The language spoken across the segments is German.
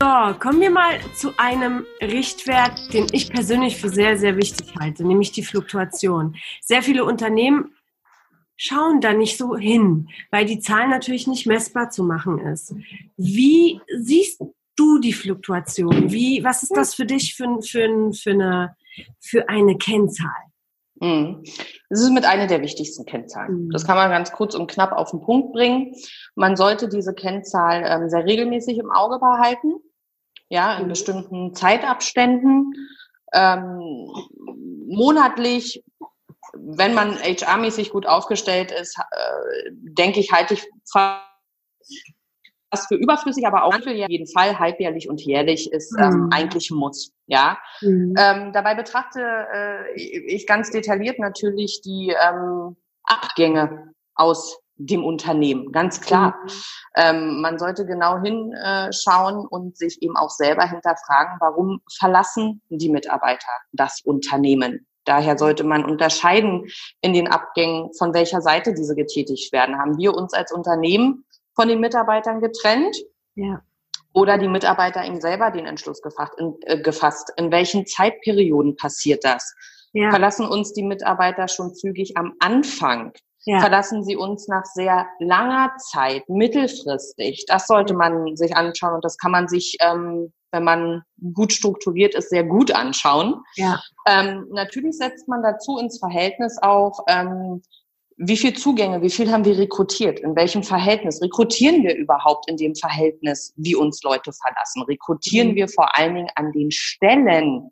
So, kommen wir mal zu einem Richtwert, den ich persönlich für sehr, sehr wichtig halte, nämlich die Fluktuation. Sehr viele Unternehmen schauen da nicht so hin, weil die Zahl natürlich nicht messbar zu machen ist. Wie siehst du die Fluktuation? Wie, was ist das für dich für, für, für, eine, für eine Kennzahl? Das ist mit einer der wichtigsten Kennzahlen. Mhm. Das kann man ganz kurz und knapp auf den Punkt bringen. Man sollte diese Kennzahl ähm, sehr regelmäßig im Auge behalten, ja, in mhm. bestimmten Zeitabständen, ähm, monatlich. Wenn man HR-mäßig gut aufgestellt ist, äh, denke ich, halte ich fast was für überflüssig, aber auch für jeden Fall halbjährlich und jährlich ist ähm, mhm. eigentlich muss. Ja, mhm. ähm, dabei betrachte äh, ich ganz detailliert natürlich die ähm, Abgänge aus dem Unternehmen, ganz klar. Mhm. Ähm, man sollte genau hinschauen äh, und sich eben auch selber hinterfragen, warum verlassen die Mitarbeiter das Unternehmen? Daher sollte man unterscheiden in den Abgängen, von welcher Seite diese getätigt werden. Haben wir uns als Unternehmen von den Mitarbeitern getrennt. Ja. Oder die Mitarbeiter eben selber den Entschluss gefasst in, äh, gefasst. in welchen Zeitperioden passiert das? Ja. Verlassen uns die Mitarbeiter schon zügig am Anfang? Ja. Verlassen sie uns nach sehr langer Zeit, mittelfristig? Das sollte man sich anschauen und das kann man sich, ähm, wenn man gut strukturiert ist, sehr gut anschauen. Ja. Ähm, natürlich setzt man dazu ins Verhältnis auch, ähm, wie viel Zugänge, wie viel haben wir rekrutiert, in welchem Verhältnis? Rekrutieren wir überhaupt in dem Verhältnis, wie uns Leute verlassen? Rekrutieren mhm. wir vor allen Dingen an den Stellen,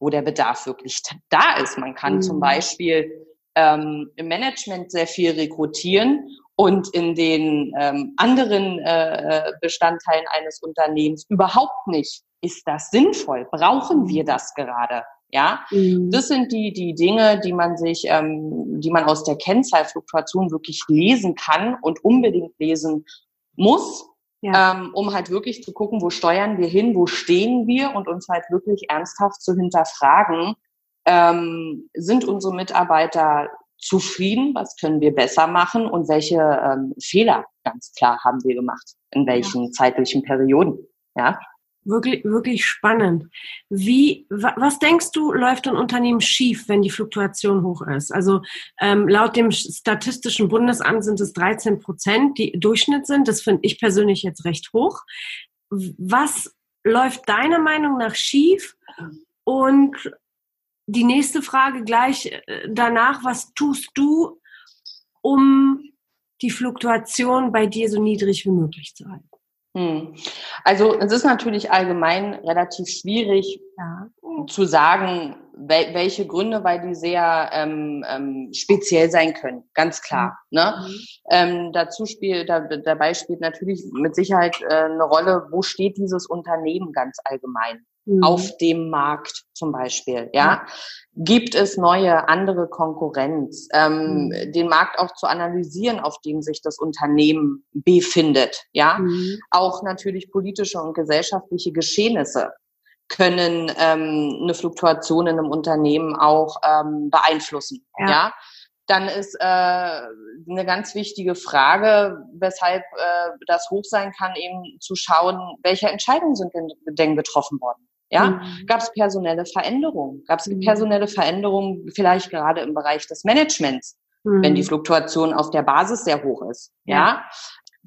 wo der Bedarf wirklich da ist? Man kann mhm. zum Beispiel ähm, im Management sehr viel rekrutieren und in den ähm, anderen äh, äh Bestandteilen eines Unternehmens überhaupt nicht. Ist das sinnvoll? Brauchen wir das gerade? Ja, mhm. das sind die, die Dinge, die man sich, ähm, die man aus der Kennzahlfluktuation wirklich lesen kann und unbedingt lesen muss, ja. ähm, um halt wirklich zu gucken, wo steuern wir hin, wo stehen wir und uns halt wirklich ernsthaft zu hinterfragen, ähm, sind unsere Mitarbeiter zufrieden, was können wir besser machen und welche ähm, Fehler ganz klar haben wir gemacht, in welchen ja. zeitlichen Perioden. Ja wirklich, wirklich spannend. Wie, was denkst du, läuft ein Unternehmen schief, wenn die Fluktuation hoch ist? Also ähm, laut dem Statistischen Bundesamt sind es 13 Prozent, die Durchschnitt sind. Das finde ich persönlich jetzt recht hoch. Was läuft deiner Meinung nach schief? Und die nächste Frage gleich äh, danach, was tust du, um die Fluktuation bei dir so niedrig wie möglich zu halten? Hm. Also es ist natürlich allgemein relativ schwierig ja. zu sagen, wel welche Gründe, weil die sehr ähm, ähm, speziell sein können, ganz klar. Mhm. Ne? Mhm. Ähm, dazu spielt, da, dabei spielt natürlich mit Sicherheit äh, eine Rolle, wo steht dieses Unternehmen ganz allgemein mhm. auf dem Markt zum Beispiel. Ja, gibt es neue andere Konkurrenz, ähm, mhm. den Markt auch zu analysieren, auf dem sich das Unternehmen befindet. Ja, mhm. auch natürlich politische und gesellschaftliche Geschehnisse können ähm, eine Fluktuation in einem Unternehmen auch ähm, beeinflussen. Ja. ja? Dann ist äh, eine ganz wichtige Frage, weshalb äh, das hoch sein kann, eben zu schauen, welche Entscheidungen sind denn getroffen worden. Ja, mhm. gab es personelle Veränderungen? Gab es mhm. personelle Veränderungen vielleicht gerade im Bereich des Managements, mhm. wenn die mhm. Fluktuation auf der Basis sehr hoch ist? Ja, ja?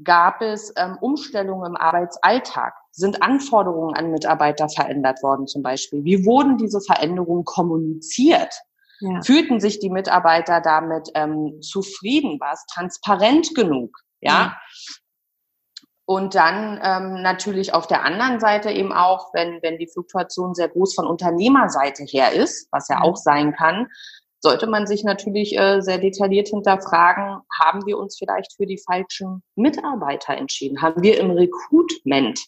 gab es ähm, Umstellungen im Arbeitsalltag? Sind Anforderungen an Mitarbeiter verändert worden zum Beispiel? Wie wurden diese Veränderungen kommuniziert? Ja. Fühlten sich die Mitarbeiter damit ähm, zufrieden? War es transparent genug? Ja. ja. Und dann ähm, natürlich auf der anderen Seite eben auch, wenn, wenn die Fluktuation sehr groß von Unternehmerseite her ist, was ja auch sein kann, sollte man sich natürlich äh, sehr detailliert hinterfragen, haben wir uns vielleicht für die falschen Mitarbeiter entschieden? Haben wir im Recruitment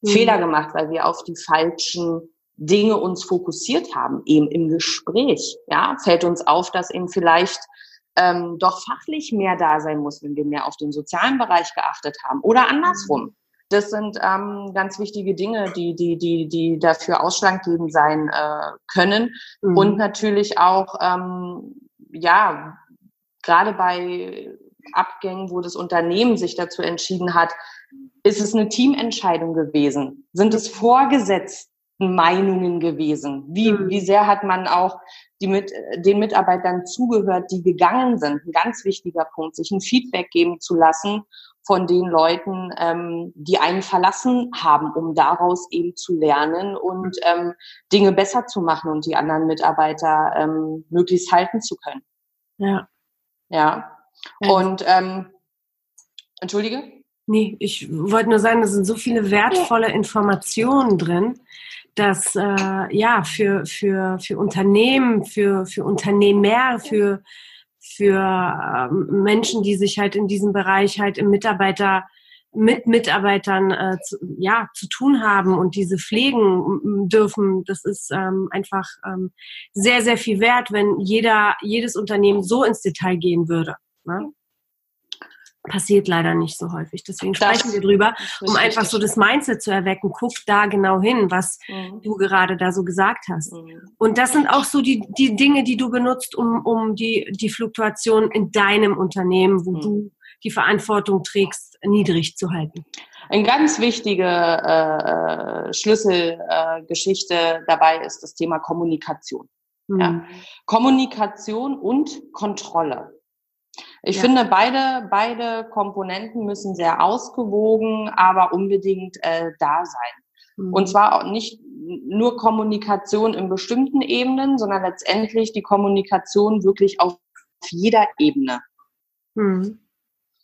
mhm. Fehler gemacht, weil wir auf die falschen Dinge uns fokussiert haben, eben im Gespräch? Ja, fällt uns auf, dass eben vielleicht ähm, doch fachlich mehr da sein muss, wenn wir mehr auf den sozialen Bereich geachtet haben oder andersrum. Das sind ähm, ganz wichtige Dinge, die, die, die, die dafür ausschlaggebend sein äh, können. Mhm. Und natürlich auch, ähm, ja, gerade bei Abgängen, wo das Unternehmen sich dazu entschieden hat, ist es eine Teamentscheidung gewesen. Sind es vorgesetzt Meinungen gewesen? Wie, mhm. wie sehr hat man auch die mit, den Mitarbeitern zugehört, die gegangen sind? Ein ganz wichtiger Punkt, sich ein Feedback geben zu lassen von den Leuten, ähm, die einen verlassen haben, um daraus eben zu lernen und ähm, Dinge besser zu machen und die anderen Mitarbeiter ähm, möglichst halten zu können. Ja. Ja. ja. Und ähm, entschuldige? Nee, ich wollte nur sagen, da sind so viele wertvolle Informationen drin dass äh, ja für, für, für Unternehmen, für, für Unternehmer, für, für ähm, Menschen, die sich halt in diesem Bereich halt im Mitarbeiter mit Mitarbeitern äh, zu, ja zu tun haben und diese pflegen dürfen, das ist ähm, einfach ähm, sehr sehr viel wert, wenn jeder jedes Unternehmen so ins Detail gehen würde. Ne? Passiert leider nicht so häufig. Deswegen sprechen das wir drüber, um einfach so das Mindset zu erwecken. Guck da genau hin, was mhm. du gerade da so gesagt hast. Mhm. Und das sind auch so die, die Dinge, die du benutzt, um, um die, die Fluktuation in deinem Unternehmen, wo mhm. du die Verantwortung trägst, niedrig zu halten. Eine ganz wichtige äh, Schlüsselgeschichte äh, dabei ist das Thema Kommunikation. Ja. Mhm. Kommunikation und Kontrolle. Ich ja. finde, beide, beide Komponenten müssen sehr ausgewogen, aber unbedingt äh, da sein. Mhm. Und zwar auch nicht nur Kommunikation in bestimmten Ebenen, sondern letztendlich die Kommunikation wirklich auf jeder Ebene. Mhm.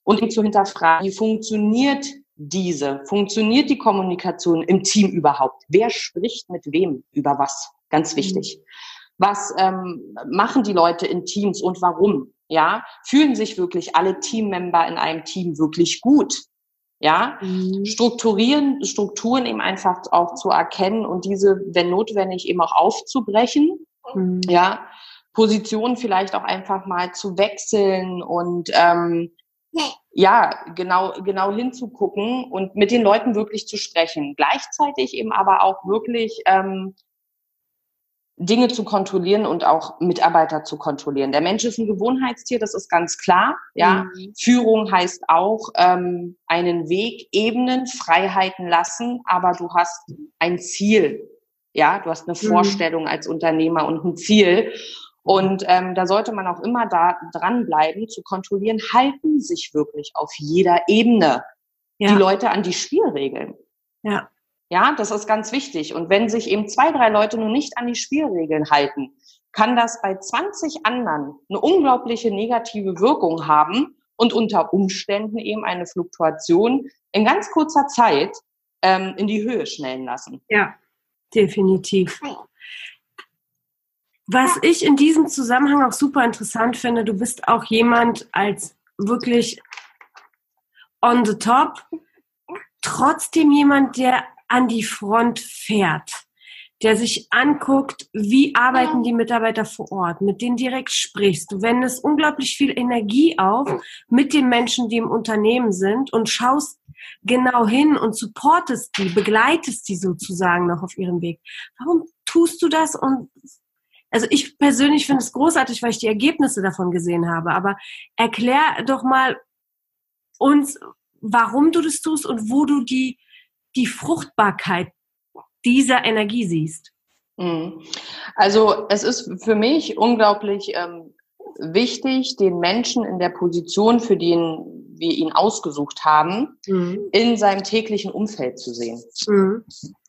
Und zu hinterfragen, wie funktioniert diese? Funktioniert die Kommunikation im Team überhaupt? Wer spricht mit wem über was? Ganz mhm. wichtig. Mhm. Was ähm, machen die Leute in Teams und warum? Ja, fühlen sich wirklich alle Teammember in einem Team wirklich gut? Ja, mhm. strukturieren, Strukturen eben einfach auch zu erkennen und diese, wenn notwendig, eben auch aufzubrechen. Mhm. Ja, Positionen vielleicht auch einfach mal zu wechseln und ähm, ja, genau, genau hinzugucken und mit den Leuten wirklich zu sprechen. Gleichzeitig eben aber auch wirklich ähm, Dinge zu kontrollieren und auch Mitarbeiter zu kontrollieren. Der Mensch ist ein Gewohnheitstier, das ist ganz klar. Ja, mhm. Führung heißt auch ähm, einen Weg ebnen, Freiheiten lassen, aber du hast ein Ziel. Ja, du hast eine mhm. Vorstellung als Unternehmer und ein Ziel. Und ähm, da sollte man auch immer da dranbleiben, zu kontrollieren, halten sich wirklich auf jeder Ebene ja. die Leute an die Spielregeln. Ja. Ja, das ist ganz wichtig. Und wenn sich eben zwei, drei Leute nur nicht an die Spielregeln halten, kann das bei 20 anderen eine unglaubliche negative Wirkung haben und unter Umständen eben eine Fluktuation in ganz kurzer Zeit ähm, in die Höhe schnellen lassen. Ja, definitiv. Was ich in diesem Zusammenhang auch super interessant finde, du bist auch jemand als wirklich on the top, trotzdem jemand, der an die Front fährt, der sich anguckt, wie arbeiten die Mitarbeiter vor Ort, mit denen direkt sprichst. Du wendest unglaublich viel Energie auf mit den Menschen, die im Unternehmen sind und schaust genau hin und supportest die, begleitest die sozusagen noch auf ihrem Weg. Warum tust du das? Und also ich persönlich finde es großartig, weil ich die Ergebnisse davon gesehen habe. Aber erklär doch mal uns, warum du das tust und wo du die die Fruchtbarkeit dieser Energie siehst? Mhm. Also es ist für mich unglaublich ähm, wichtig, den Menschen in der Position, für den wir ihn ausgesucht haben, mhm. in seinem täglichen Umfeld zu sehen. Mhm.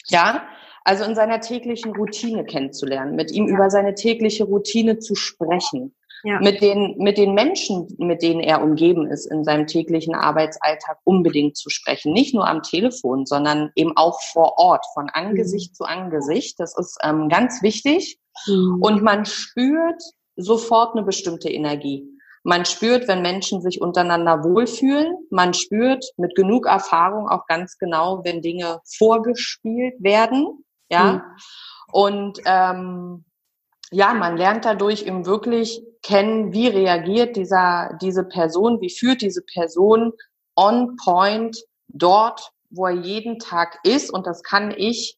Ja, also in seiner täglichen Routine kennenzulernen, mit ihm über seine tägliche Routine zu sprechen, ja. mit, den, mit den Menschen, mit denen er umgeben ist in seinem täglichen Arbeitsalltag unbedingt zu sprechen. Nicht nur am Telefon, sondern eben auch vor Ort, von Angesicht mhm. zu Angesicht. Das ist ähm, ganz wichtig. Mhm. Und man spürt sofort eine bestimmte Energie. Man spürt, wenn Menschen sich untereinander wohlfühlen. Man spürt mit genug Erfahrung auch ganz genau, wenn Dinge vorgespielt werden. Ja. Mhm. Und ähm, ja, man lernt dadurch eben wirklich kennen, wie reagiert dieser, diese Person, wie führt diese Person on point dort, wo er jeden Tag ist. Und das kann ich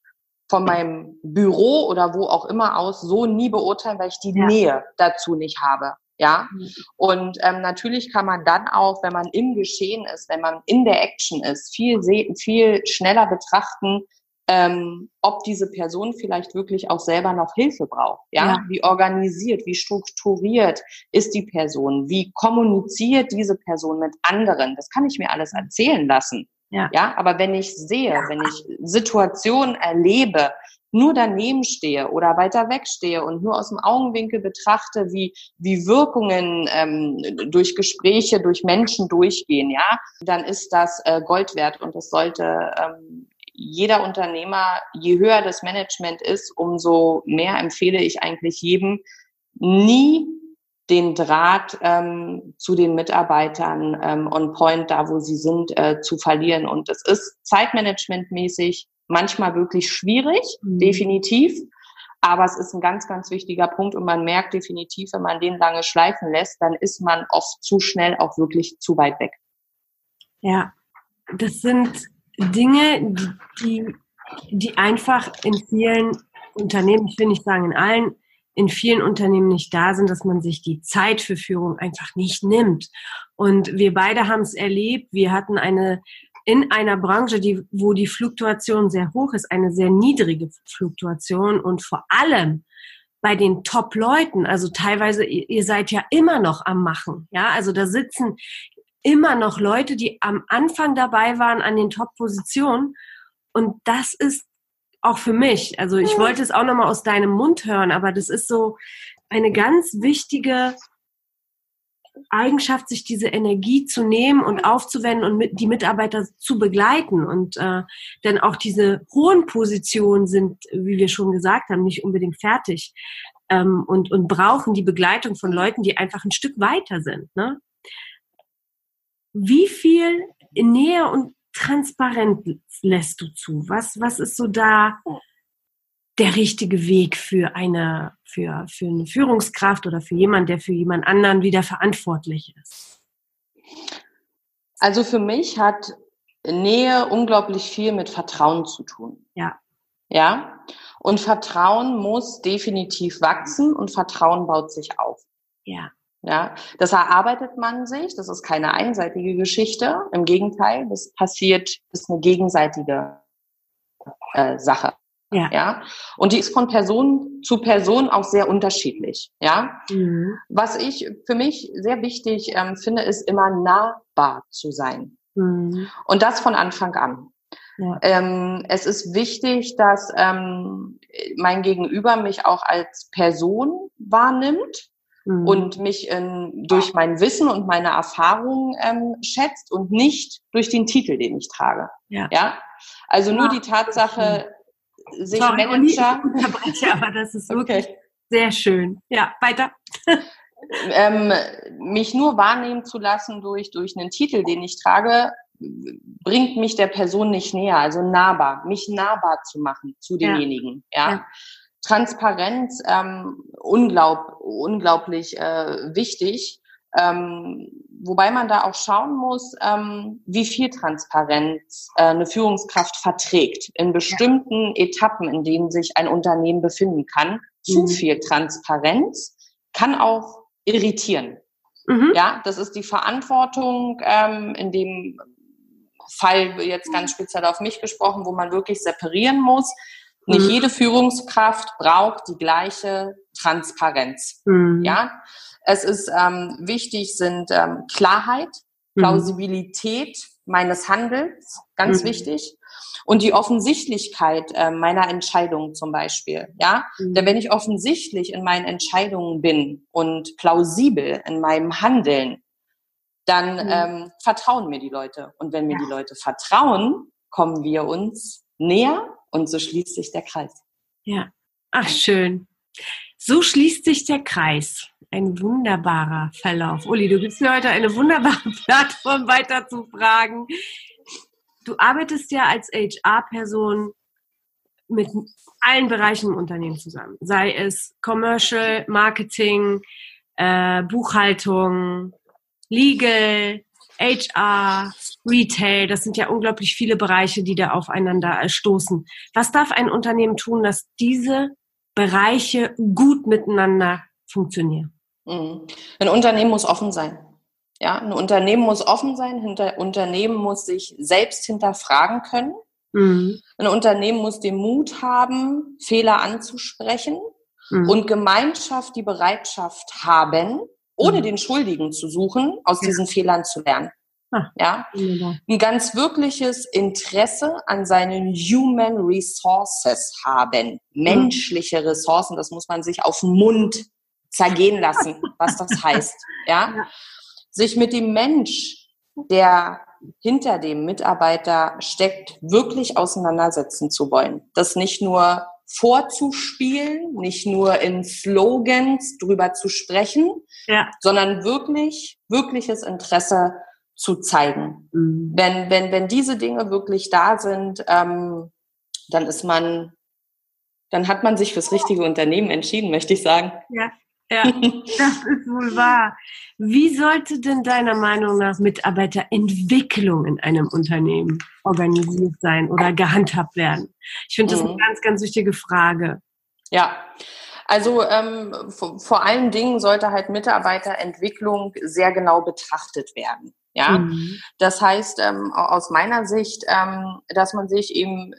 von meinem Büro oder wo auch immer aus so nie beurteilen, weil ich die ja. Nähe dazu nicht habe. Ja, mhm. und ähm, natürlich kann man dann auch, wenn man im Geschehen ist, wenn man in der Action ist, viel, viel schneller betrachten, ähm, ob diese Person vielleicht wirklich auch selber noch Hilfe braucht. Ja? ja? Wie organisiert, wie strukturiert ist die Person? Wie kommuniziert diese Person mit anderen? Das kann ich mir alles erzählen lassen. Ja. ja, aber wenn ich sehe, ja. wenn ich Situationen erlebe, nur daneben stehe oder weiter weg stehe und nur aus dem Augenwinkel betrachte, wie, wie Wirkungen ähm, durch Gespräche, durch Menschen durchgehen, ja, dann ist das äh, Gold wert und das sollte ähm, jeder Unternehmer, je höher das Management ist, umso mehr empfehle ich eigentlich jedem, nie den Draht ähm, zu den Mitarbeitern ähm, on point, da wo sie sind, äh, zu verlieren. Und es ist zeitmanagementmäßig manchmal wirklich schwierig, mhm. definitiv. Aber es ist ein ganz, ganz wichtiger Punkt und man merkt definitiv, wenn man den lange schleifen lässt, dann ist man oft zu schnell auch wirklich zu weit weg. Ja, das sind Dinge, die, die einfach in vielen Unternehmen, ich will nicht sagen in allen, in vielen Unternehmen nicht da sind, dass man sich die Zeit für Führung einfach nicht nimmt. Und wir beide haben es erlebt. Wir hatten eine in einer Branche, die, wo die Fluktuation sehr hoch ist, eine sehr niedrige Fluktuation und vor allem bei den Top-Leuten, also teilweise, ihr seid ja immer noch am Machen, ja, also da sitzen immer noch Leute, die am Anfang dabei waren an den Top-Positionen und das ist auch für mich, also ich wollte es auch nochmal aus deinem Mund hören, aber das ist so eine ganz wichtige Eigenschaft, sich diese Energie zu nehmen und aufzuwenden und mit, die Mitarbeiter zu begleiten. Und äh, denn auch diese hohen Positionen sind, wie wir schon gesagt haben, nicht unbedingt fertig ähm, und, und brauchen die Begleitung von Leuten, die einfach ein Stück weiter sind. Ne? Wie viel Nähe und Transparenz lässt du zu? Was, was ist so da der richtige Weg für eine, für, für eine Führungskraft oder für jemanden, der für jemand anderen wieder verantwortlich ist? Also für mich hat Nähe unglaublich viel mit Vertrauen zu tun. Ja. Ja. Und Vertrauen muss definitiv wachsen und Vertrauen baut sich auf. Ja. Ja, das erarbeitet man sich. Das ist keine einseitige Geschichte. Im Gegenteil, das passiert, ist eine gegenseitige äh, Sache. Ja. ja. Und die ist von Person zu Person auch sehr unterschiedlich. Ja. Mhm. Was ich für mich sehr wichtig ähm, finde, ist immer nahbar zu sein. Mhm. Und das von Anfang an. Ja. Ähm, es ist wichtig, dass ähm, mein Gegenüber mich auch als Person wahrnimmt mhm. und mich ähm, durch mein Wissen und meine Erfahrungen ähm, schätzt und nicht durch den Titel, den ich trage. Ja. ja? Also nur die Tatsache, sich Sorry, Manager. Ich unterbreche, aber das ist wirklich okay. sehr schön. Ja, weiter. ähm, mich nur wahrnehmen zu lassen durch, durch einen Titel, den ich trage, bringt mich der Person nicht näher, also nahbar, mich nahbar zu machen zu demjenigen. Ja. ja. Transparenz, ähm, unglaub, unglaublich äh, wichtig. Ähm, wobei man da auch schauen muss, ähm, wie viel Transparenz äh, eine Führungskraft verträgt in bestimmten ja. Etappen, in denen sich ein Unternehmen befinden kann. Zu mhm. viel Transparenz kann auch irritieren. Mhm. Ja, das ist die Verantwortung ähm, in dem Fall jetzt ganz speziell auf mich gesprochen, wo man wirklich separieren muss. Nicht mhm. jede Führungskraft braucht die gleiche Transparenz. Mhm. Ja, es ist ähm, wichtig, sind ähm, Klarheit, mhm. Plausibilität meines Handelns, ganz mhm. wichtig. Und die Offensichtlichkeit äh, meiner Entscheidungen zum Beispiel, ja. Mhm. Denn wenn ich offensichtlich in meinen Entscheidungen bin und plausibel in meinem Handeln, dann mhm. ähm, vertrauen mir die Leute. Und wenn mir ja. die Leute vertrauen, kommen wir uns näher und so schließt sich der Kreis. Ja, ach schön. So schließt sich der Kreis. Ein wunderbarer Verlauf. Uli, du gibst mir heute eine wunderbare Plattform weiter zu fragen. Du arbeitest ja als HR-Person mit allen Bereichen im Unternehmen zusammen. Sei es Commercial, Marketing, äh, Buchhaltung, Legal, HR, Retail, das sind ja unglaublich viele Bereiche, die da aufeinander stoßen. Was darf ein Unternehmen tun, dass diese Bereiche gut miteinander funktionieren. Mhm. Ein Unternehmen muss offen sein. Ja, ein Unternehmen muss offen sein, ein Unternehmen muss sich selbst hinterfragen können. Mhm. Ein Unternehmen muss den Mut haben, Fehler anzusprechen mhm. und Gemeinschaft die Bereitschaft haben, ohne mhm. den Schuldigen zu suchen, aus diesen Fehlern zu lernen. Ah, ja, ein ganz wirkliches Interesse an seinen Human Resources haben, mhm. menschliche Ressourcen. Das muss man sich auf den Mund zergehen lassen, was das heißt. Ja. sich mit dem Mensch, der hinter dem Mitarbeiter steckt, wirklich auseinandersetzen zu wollen. Das nicht nur vorzuspielen, nicht nur in Slogans drüber zu sprechen, ja. sondern wirklich, wirkliches Interesse zu zeigen. Mhm. Wenn, wenn, wenn diese Dinge wirklich da sind, ähm, dann ist man, dann hat man sich fürs richtige Unternehmen entschieden, möchte ich sagen. Ja, ja, das ist wohl wahr. Wie sollte denn deiner Meinung nach Mitarbeiterentwicklung in einem Unternehmen organisiert sein oder gehandhabt werden? Ich finde das mhm. eine ganz, ganz wichtige Frage. Ja, also ähm, vor, vor allen Dingen sollte halt Mitarbeiterentwicklung sehr genau betrachtet werden. Ja, mhm. das heißt ähm, aus meiner Sicht, ähm, dass man sich eben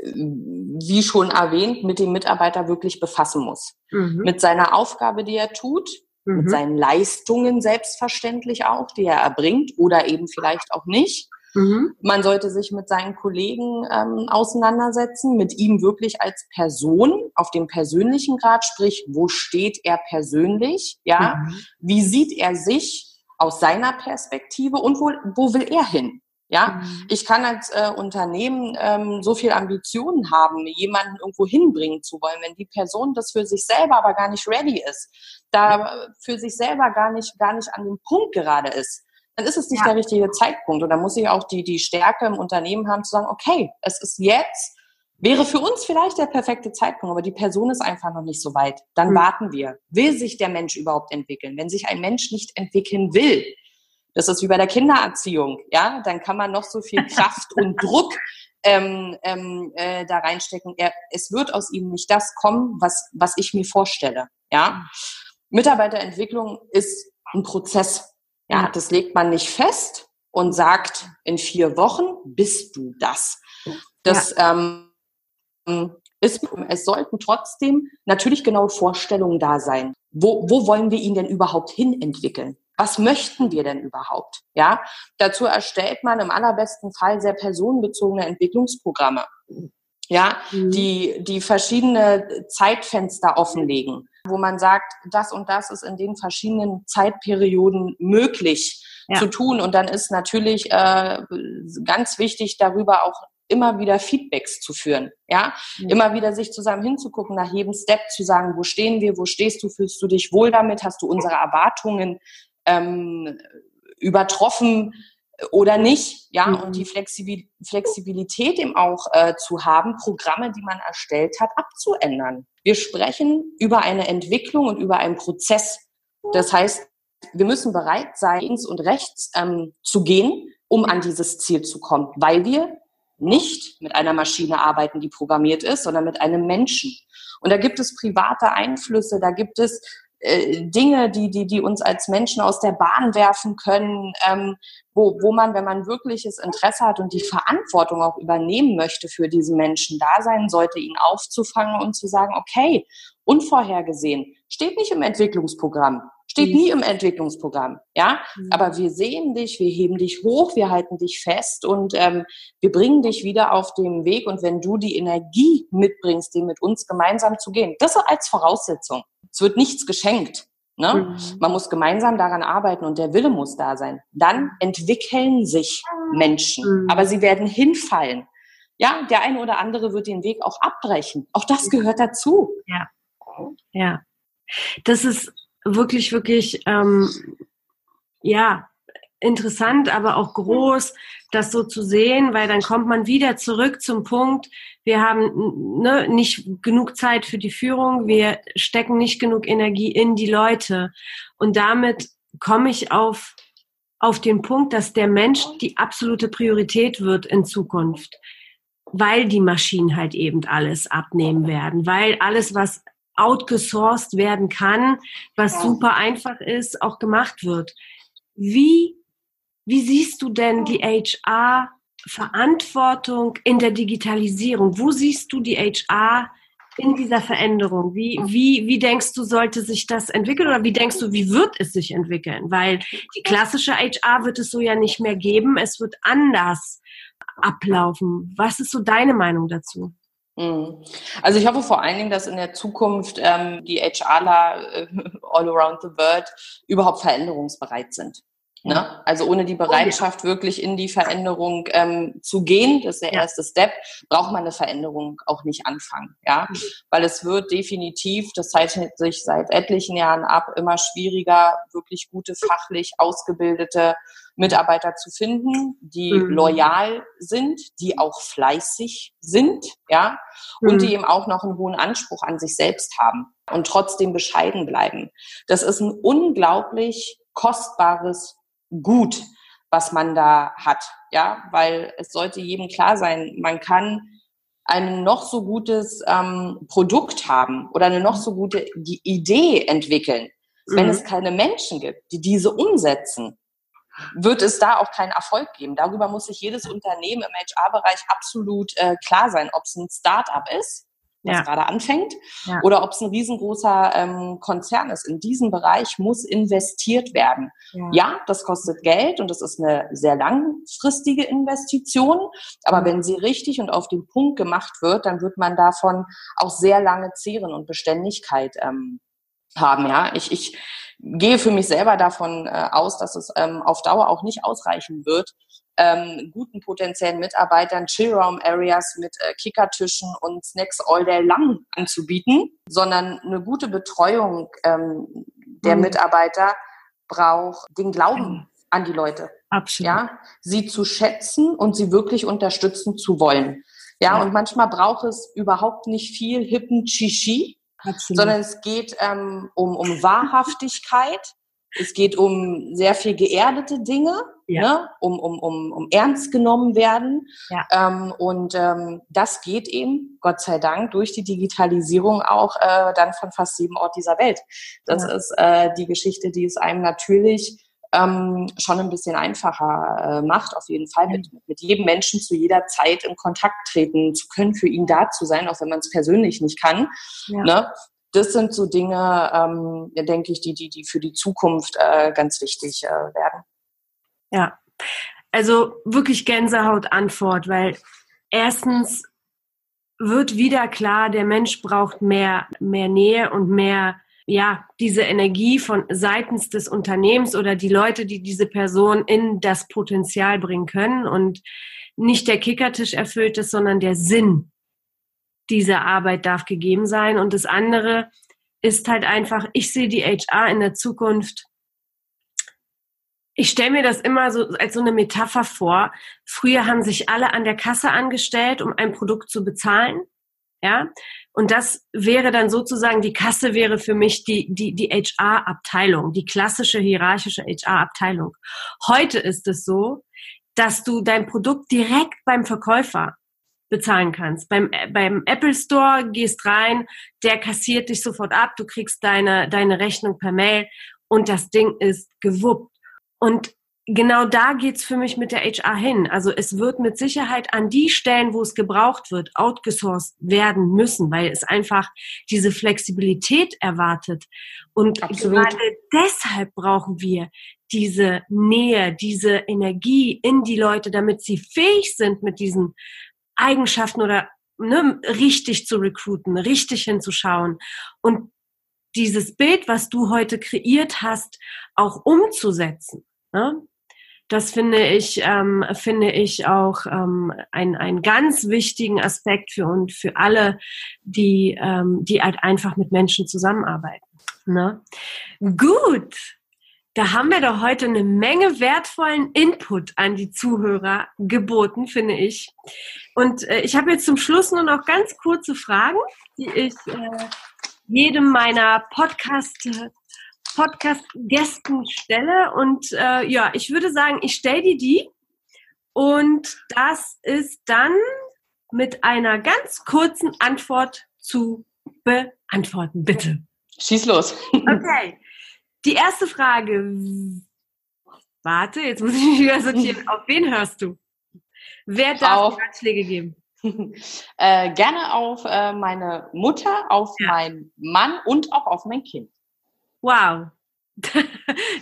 wie schon erwähnt, mit dem Mitarbeiter wirklich befassen muss. Mhm. Mit seiner Aufgabe, die er tut, mhm. mit seinen Leistungen selbstverständlich auch, die er erbringt oder eben vielleicht auch nicht. Mhm. Man sollte sich mit seinen Kollegen ähm, auseinandersetzen, mit ihm wirklich als Person auf dem persönlichen Grad, sprich, wo steht er persönlich, ja, mhm. wie sieht er sich aus seiner Perspektive und wo, wo will er hin? Ja, mhm. ich kann als äh, Unternehmen ähm, so viel Ambitionen haben, jemanden irgendwo hinbringen zu wollen, wenn die Person das für sich selber aber gar nicht ready ist, da für sich selber gar nicht, gar nicht an dem Punkt gerade ist, dann ist es nicht ja. der richtige Zeitpunkt. Und da muss ich auch die, die Stärke im Unternehmen haben zu sagen, okay, es ist jetzt, wäre für uns vielleicht der perfekte Zeitpunkt, aber die Person ist einfach noch nicht so weit. Dann mhm. warten wir. Will sich der Mensch überhaupt entwickeln? Wenn sich ein Mensch nicht entwickeln will, das ist wie bei der Kindererziehung. Ja, dann kann man noch so viel Kraft und Druck ähm, ähm, äh, da reinstecken. Er, es wird aus ihm nicht das kommen, was, was ich mir vorstelle. Ja, Mitarbeiterentwicklung ist ein Prozess. Ja, das legt man nicht fest und sagt, in vier Wochen bist du das. Das ja. ähm, ist, es sollten trotzdem natürlich genaue Vorstellungen da sein. Wo, wo wollen wir ihn denn überhaupt hin entwickeln? Was möchten wir denn überhaupt? Ja, dazu erstellt man im allerbesten Fall sehr personenbezogene Entwicklungsprogramme. Ja, mhm. die, die verschiedene Zeitfenster offenlegen, wo man sagt, das und das ist in den verschiedenen Zeitperioden möglich ja. zu tun. Und dann ist natürlich äh, ganz wichtig, darüber auch immer wieder Feedbacks zu führen, ja, mhm. immer wieder sich zusammen hinzugucken, nach jedem Step zu sagen, wo stehen wir, wo stehst du, fühlst du dich wohl damit, hast du unsere Erwartungen ähm, übertroffen oder nicht, ja, mhm. und die Flexibil Flexibilität eben auch äh, zu haben, Programme, die man erstellt hat, abzuändern. Wir sprechen über eine Entwicklung und über einen Prozess. Das heißt, wir müssen bereit sein, links und rechts ähm, zu gehen, um an dieses Ziel zu kommen, weil wir nicht mit einer Maschine arbeiten, die programmiert ist, sondern mit einem Menschen. Und da gibt es private Einflüsse, da gibt es äh, Dinge, die, die, die uns als Menschen aus der Bahn werfen können, ähm, wo, wo man, wenn man wirkliches Interesse hat und die Verantwortung auch übernehmen möchte für diesen Menschen da sein sollte, ihn aufzufangen und zu sagen, okay, unvorhergesehen, steht nicht im Entwicklungsprogramm, steht nie im Entwicklungsprogramm, ja, mhm. aber wir sehen dich, wir heben dich hoch, wir halten dich fest und ähm, wir bringen dich wieder auf den Weg und wenn du die Energie mitbringst, den mit uns gemeinsam zu gehen, das als Voraussetzung. Es wird nichts geschenkt. Ne? Mhm. Man muss gemeinsam daran arbeiten und der Wille muss da sein. Dann entwickeln sich Menschen, mhm. aber sie werden hinfallen. Ja, der eine oder andere wird den Weg auch abbrechen. Auch das gehört dazu. Ja, ja. Das ist wirklich, wirklich, ähm, ja, interessant, aber auch groß, das so zu sehen, weil dann kommt man wieder zurück zum Punkt, wir haben ne, nicht genug Zeit für die Führung, wir stecken nicht genug Energie in die Leute. Und damit komme ich auf, auf den Punkt, dass der Mensch die absolute Priorität wird in Zukunft, weil die Maschinen halt eben alles abnehmen werden, weil alles, was outgesourced werden kann, was super einfach ist, auch gemacht wird. Wie wie siehst du denn die HR Verantwortung in der Digitalisierung? Wo siehst du die HR in dieser Veränderung? Wie, wie, wie denkst du, sollte sich das entwickeln oder wie denkst du, wie wird es sich entwickeln? Weil die klassische HR wird es so ja nicht mehr geben. Es wird anders ablaufen. Was ist so deine Meinung dazu? Mhm. Also ich hoffe vor allen Dingen, dass in der Zukunft ähm, die HRler äh, all around the world überhaupt veränderungsbereit sind. Ne? Also ohne die Bereitschaft, wirklich in die Veränderung ähm, zu gehen, das ist der ja. erste Step, braucht man eine Veränderung auch nicht anfangen. Ja? Mhm. Weil es wird definitiv, das zeichnet sich seit etlichen Jahren ab, immer schwieriger, wirklich gute, fachlich ausgebildete Mitarbeiter zu finden, die mhm. loyal sind, die auch fleißig sind, ja, und mhm. die eben auch noch einen hohen Anspruch an sich selbst haben und trotzdem bescheiden bleiben. Das ist ein unglaublich kostbares gut, was man da hat, ja, weil es sollte jedem klar sein, man kann ein noch so gutes ähm, Produkt haben oder eine noch so gute Idee entwickeln. Wenn mhm. es keine Menschen gibt, die diese umsetzen, wird es da auch keinen Erfolg geben. Darüber muss sich jedes Unternehmen im HR-Bereich absolut äh, klar sein, ob es ein Start-up ist was ja. gerade anfängt, ja. oder ob es ein riesengroßer ähm, Konzern ist. In diesem Bereich muss investiert werden. Ja. ja. das kostet Geld und das ist eine sehr langfristige Investition, aber wenn sie richtig und auf den Punkt gemacht wird, dann wird man davon auch sehr lange zehren und Beständigkeit ähm, haben. Ja, ich, ich gehe für mich selber davon äh, aus, dass es ähm, auf Dauer auch nicht ausreichen wird, ähm, guten potenziellen Mitarbeitern Chillraum-Areas mit äh, Kickertischen und Snacks all day lang anzubieten, sondern eine gute Betreuung ähm, der mhm. Mitarbeiter braucht den Glauben an die Leute. Absolut. Ja, sie zu schätzen und sie wirklich unterstützen zu wollen. Ja, ja. und manchmal braucht es überhaupt nicht viel hippen Chichi, Absolut. sondern es geht ähm, um, um Wahrhaftigkeit, es geht um sehr viel geerdete Dinge, ja. ne? um, um, um, um ernst genommen werden. Ja. Ähm, und ähm, das geht eben, Gott sei Dank, durch die Digitalisierung auch äh, dann von fast jedem Ort dieser Welt. Das ja. ist äh, die Geschichte, die es einem natürlich ähm, schon ein bisschen einfacher äh, macht, auf jeden Fall mit, mit jedem Menschen zu jeder Zeit in Kontakt treten zu können, für ihn da zu sein, auch wenn man es persönlich nicht kann. Ja. Ne? Das sind so Dinge, ähm, denke ich, die, die, die für die Zukunft äh, ganz wichtig äh, werden. Ja, also wirklich Gänsehaut-Antwort, weil erstens wird wieder klar, der Mensch braucht mehr, mehr Nähe und mehr ja, diese Energie von seitens des Unternehmens oder die Leute, die diese Person in das Potenzial bringen können und nicht der Kickertisch erfüllt ist, sondern der Sinn dieser Arbeit darf gegeben sein. Und das andere ist halt einfach, ich sehe die HR in der Zukunft. Ich stelle mir das immer so als so eine Metapher vor. Früher haben sich alle an der Kasse angestellt, um ein Produkt zu bezahlen. Ja, und das wäre dann sozusagen, die Kasse wäre für mich die, die, die HR-Abteilung, die klassische hierarchische HR-Abteilung. Heute ist es so, dass du dein Produkt direkt beim Verkäufer bezahlen kannst. Beim, beim Apple Store gehst rein, der kassiert dich sofort ab, du kriegst deine, deine Rechnung per Mail und das Ding ist gewuppt. Und genau da geht's für mich mit der HR hin. Also es wird mit Sicherheit an die Stellen, wo es gebraucht wird, outgesourced werden müssen, weil es einfach diese Flexibilität erwartet. Und Absolut. gerade deshalb brauchen wir diese Nähe, diese Energie in die Leute, damit sie fähig sind, mit diesen Eigenschaften oder ne, richtig zu recruiten, richtig hinzuschauen und dieses Bild, was du heute kreiert hast, auch umzusetzen. Ne? Das finde ich, ähm, finde ich auch ähm, ein, einen ganz wichtigen Aspekt für und für alle, die, ähm, die halt einfach mit Menschen zusammenarbeiten. Ne? Gut. Da haben wir doch heute eine Menge wertvollen Input an die Zuhörer geboten, finde ich. Und äh, ich habe jetzt zum Schluss nur noch ganz kurze Fragen, die ich äh, jedem meiner Podcast Podcast-Gästen stelle. Und äh, ja, ich würde sagen, ich stelle dir die. Und das ist dann mit einer ganz kurzen Antwort zu beantworten, bitte. Schieß los. Okay. Die erste Frage. Warte, jetzt muss ich mich wieder sortieren. Auf wen hörst du? Wer darf auf, Ratschläge geben? äh, gerne auf äh, meine Mutter, auf ja. meinen Mann und auch auf mein Kind. Wow.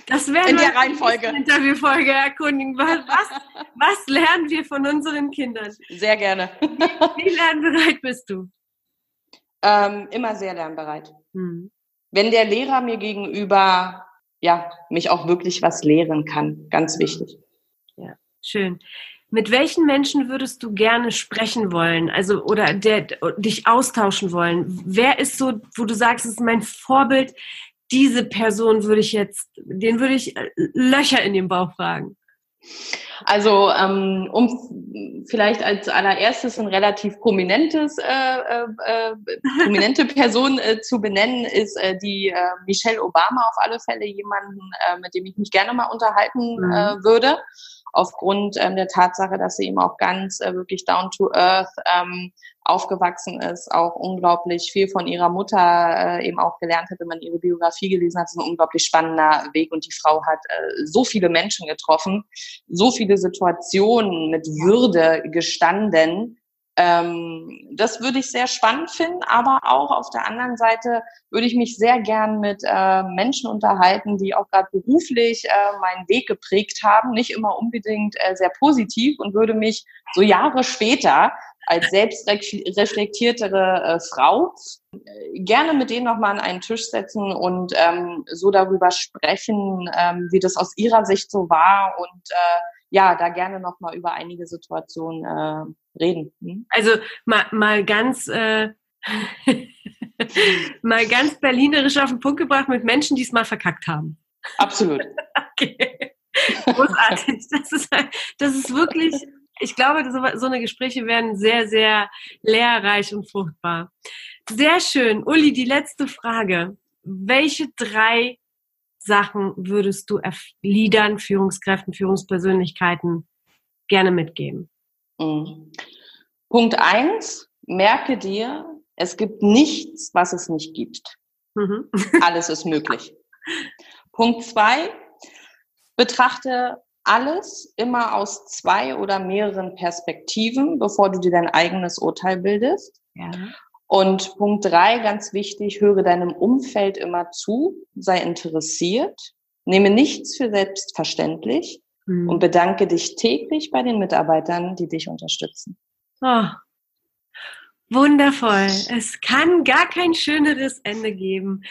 Das wäre in der Reihenfolge Interviewfolge erkundigen. Was, was, lernen wir von unseren Kindern? Sehr gerne. Wie lernbereit bist du? Ähm, immer sehr lernbereit. Hm. Wenn der Lehrer mir gegenüber ja mich auch wirklich was lehren kann, ganz wichtig. Ja, schön. Mit welchen Menschen würdest du gerne sprechen wollen? Also, oder der, dich austauschen wollen? Wer ist so, wo du sagst, es ist mein Vorbild? Diese Person würde ich jetzt, den würde ich äh, Löcher in den Bauch fragen. Also ähm, um vielleicht als allererstes ein relativ prominentes, äh, äh, äh prominente Person äh, zu benennen, ist äh, die äh, Michelle Obama auf alle Fälle jemanden, äh, mit dem ich mich gerne mal unterhalten mhm. äh, würde aufgrund ähm, der Tatsache, dass sie eben auch ganz äh, wirklich down to earth ähm, aufgewachsen ist, auch unglaublich viel von ihrer Mutter äh, eben auch gelernt hat, wenn man ihre Biografie gelesen hat, ist ein unglaublich spannender Weg. Und die Frau hat äh, so viele Menschen getroffen, so viele Situationen mit Würde gestanden, ähm, das würde ich sehr spannend finden, aber auch auf der anderen Seite würde ich mich sehr gern mit äh, Menschen unterhalten, die auch gerade beruflich äh, meinen Weg geprägt haben, nicht immer unbedingt äh, sehr positiv und würde mich so Jahre später als selbstreflektiertere äh, Frau äh, gerne mit denen nochmal an einen Tisch setzen und ähm, so darüber sprechen, ähm, wie das aus ihrer Sicht so war und äh, ja, da gerne nochmal über einige Situationen äh, reden. Hm? Also mal, mal ganz äh, mal ganz berlinerisch auf den Punkt gebracht mit Menschen, die es mal verkackt haben. Absolut. okay. Großartig. Das ist, das ist wirklich ich glaube, so, so eine Gespräche werden sehr, sehr lehrreich und fruchtbar. Sehr schön. Uli, die letzte Frage. Welche drei Sachen würdest du Leadern, Führungskräften, Führungspersönlichkeiten gerne mitgeben? Mhm. Punkt eins, merke dir, es gibt nichts, was es nicht gibt. Mhm. Alles ist möglich. Punkt zwei, betrachte alles immer aus zwei oder mehreren Perspektiven, bevor du dir dein eigenes Urteil bildest. Ja. Und Punkt drei, ganz wichtig, höre deinem Umfeld immer zu, sei interessiert, nehme nichts für selbstverständlich mhm. und bedanke dich täglich bei den Mitarbeitern, die dich unterstützen. Oh, wundervoll. Es kann gar kein schöneres Ende geben.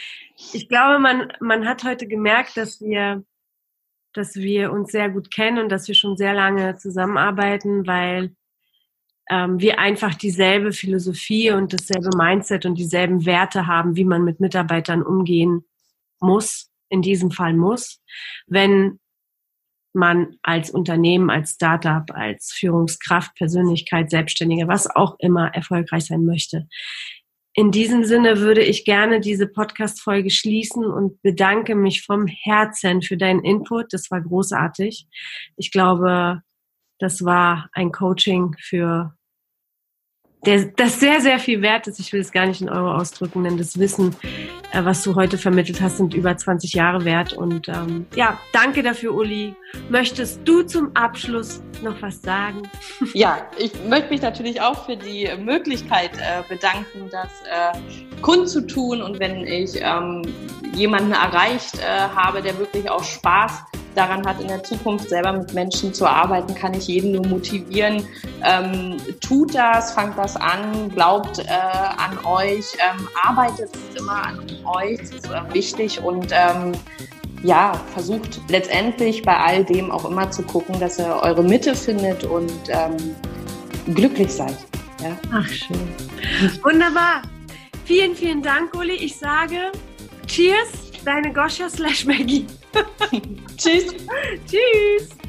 Ich glaube, man, man hat heute gemerkt, dass wir dass wir uns sehr gut kennen und dass wir schon sehr lange zusammenarbeiten, weil ähm, wir einfach dieselbe Philosophie und dasselbe Mindset und dieselben Werte haben, wie man mit Mitarbeitern umgehen muss, in diesem Fall muss, wenn man als Unternehmen, als Startup, als Führungskraft, Persönlichkeit, Selbstständige, was auch immer erfolgreich sein möchte. In diesem Sinne würde ich gerne diese Podcast-Folge schließen und bedanke mich vom Herzen für deinen Input. Das war großartig. Ich glaube, das war ein Coaching für der, das sehr, sehr viel wert ist. Ich will es gar nicht in Euro ausdrücken, denn das Wissen, äh, was du heute vermittelt hast, sind über 20 Jahre wert. Und ähm, ja, danke dafür, Uli. Möchtest du zum Abschluss noch was sagen? Ja, ich möchte mich natürlich auch für die Möglichkeit äh, bedanken, das äh, kundzutun. Und wenn ich ähm, jemanden erreicht äh, habe, der wirklich auch Spaß daran hat, in der Zukunft selber mit Menschen zu arbeiten, kann ich jeden nur motivieren. Ähm, tut das, fangt das an, glaubt äh, an euch, ähm, arbeitet immer an euch, das ist äh, wichtig und ähm, ja, versucht letztendlich bei all dem auch immer zu gucken, dass ihr eure Mitte findet und ähm, glücklich seid. Ja? Ach, schön. Wunderbar. Vielen, vielen Dank, Uli. Ich sage Cheers, deine Goscha slash Maggie. Tschüss. Tschüss.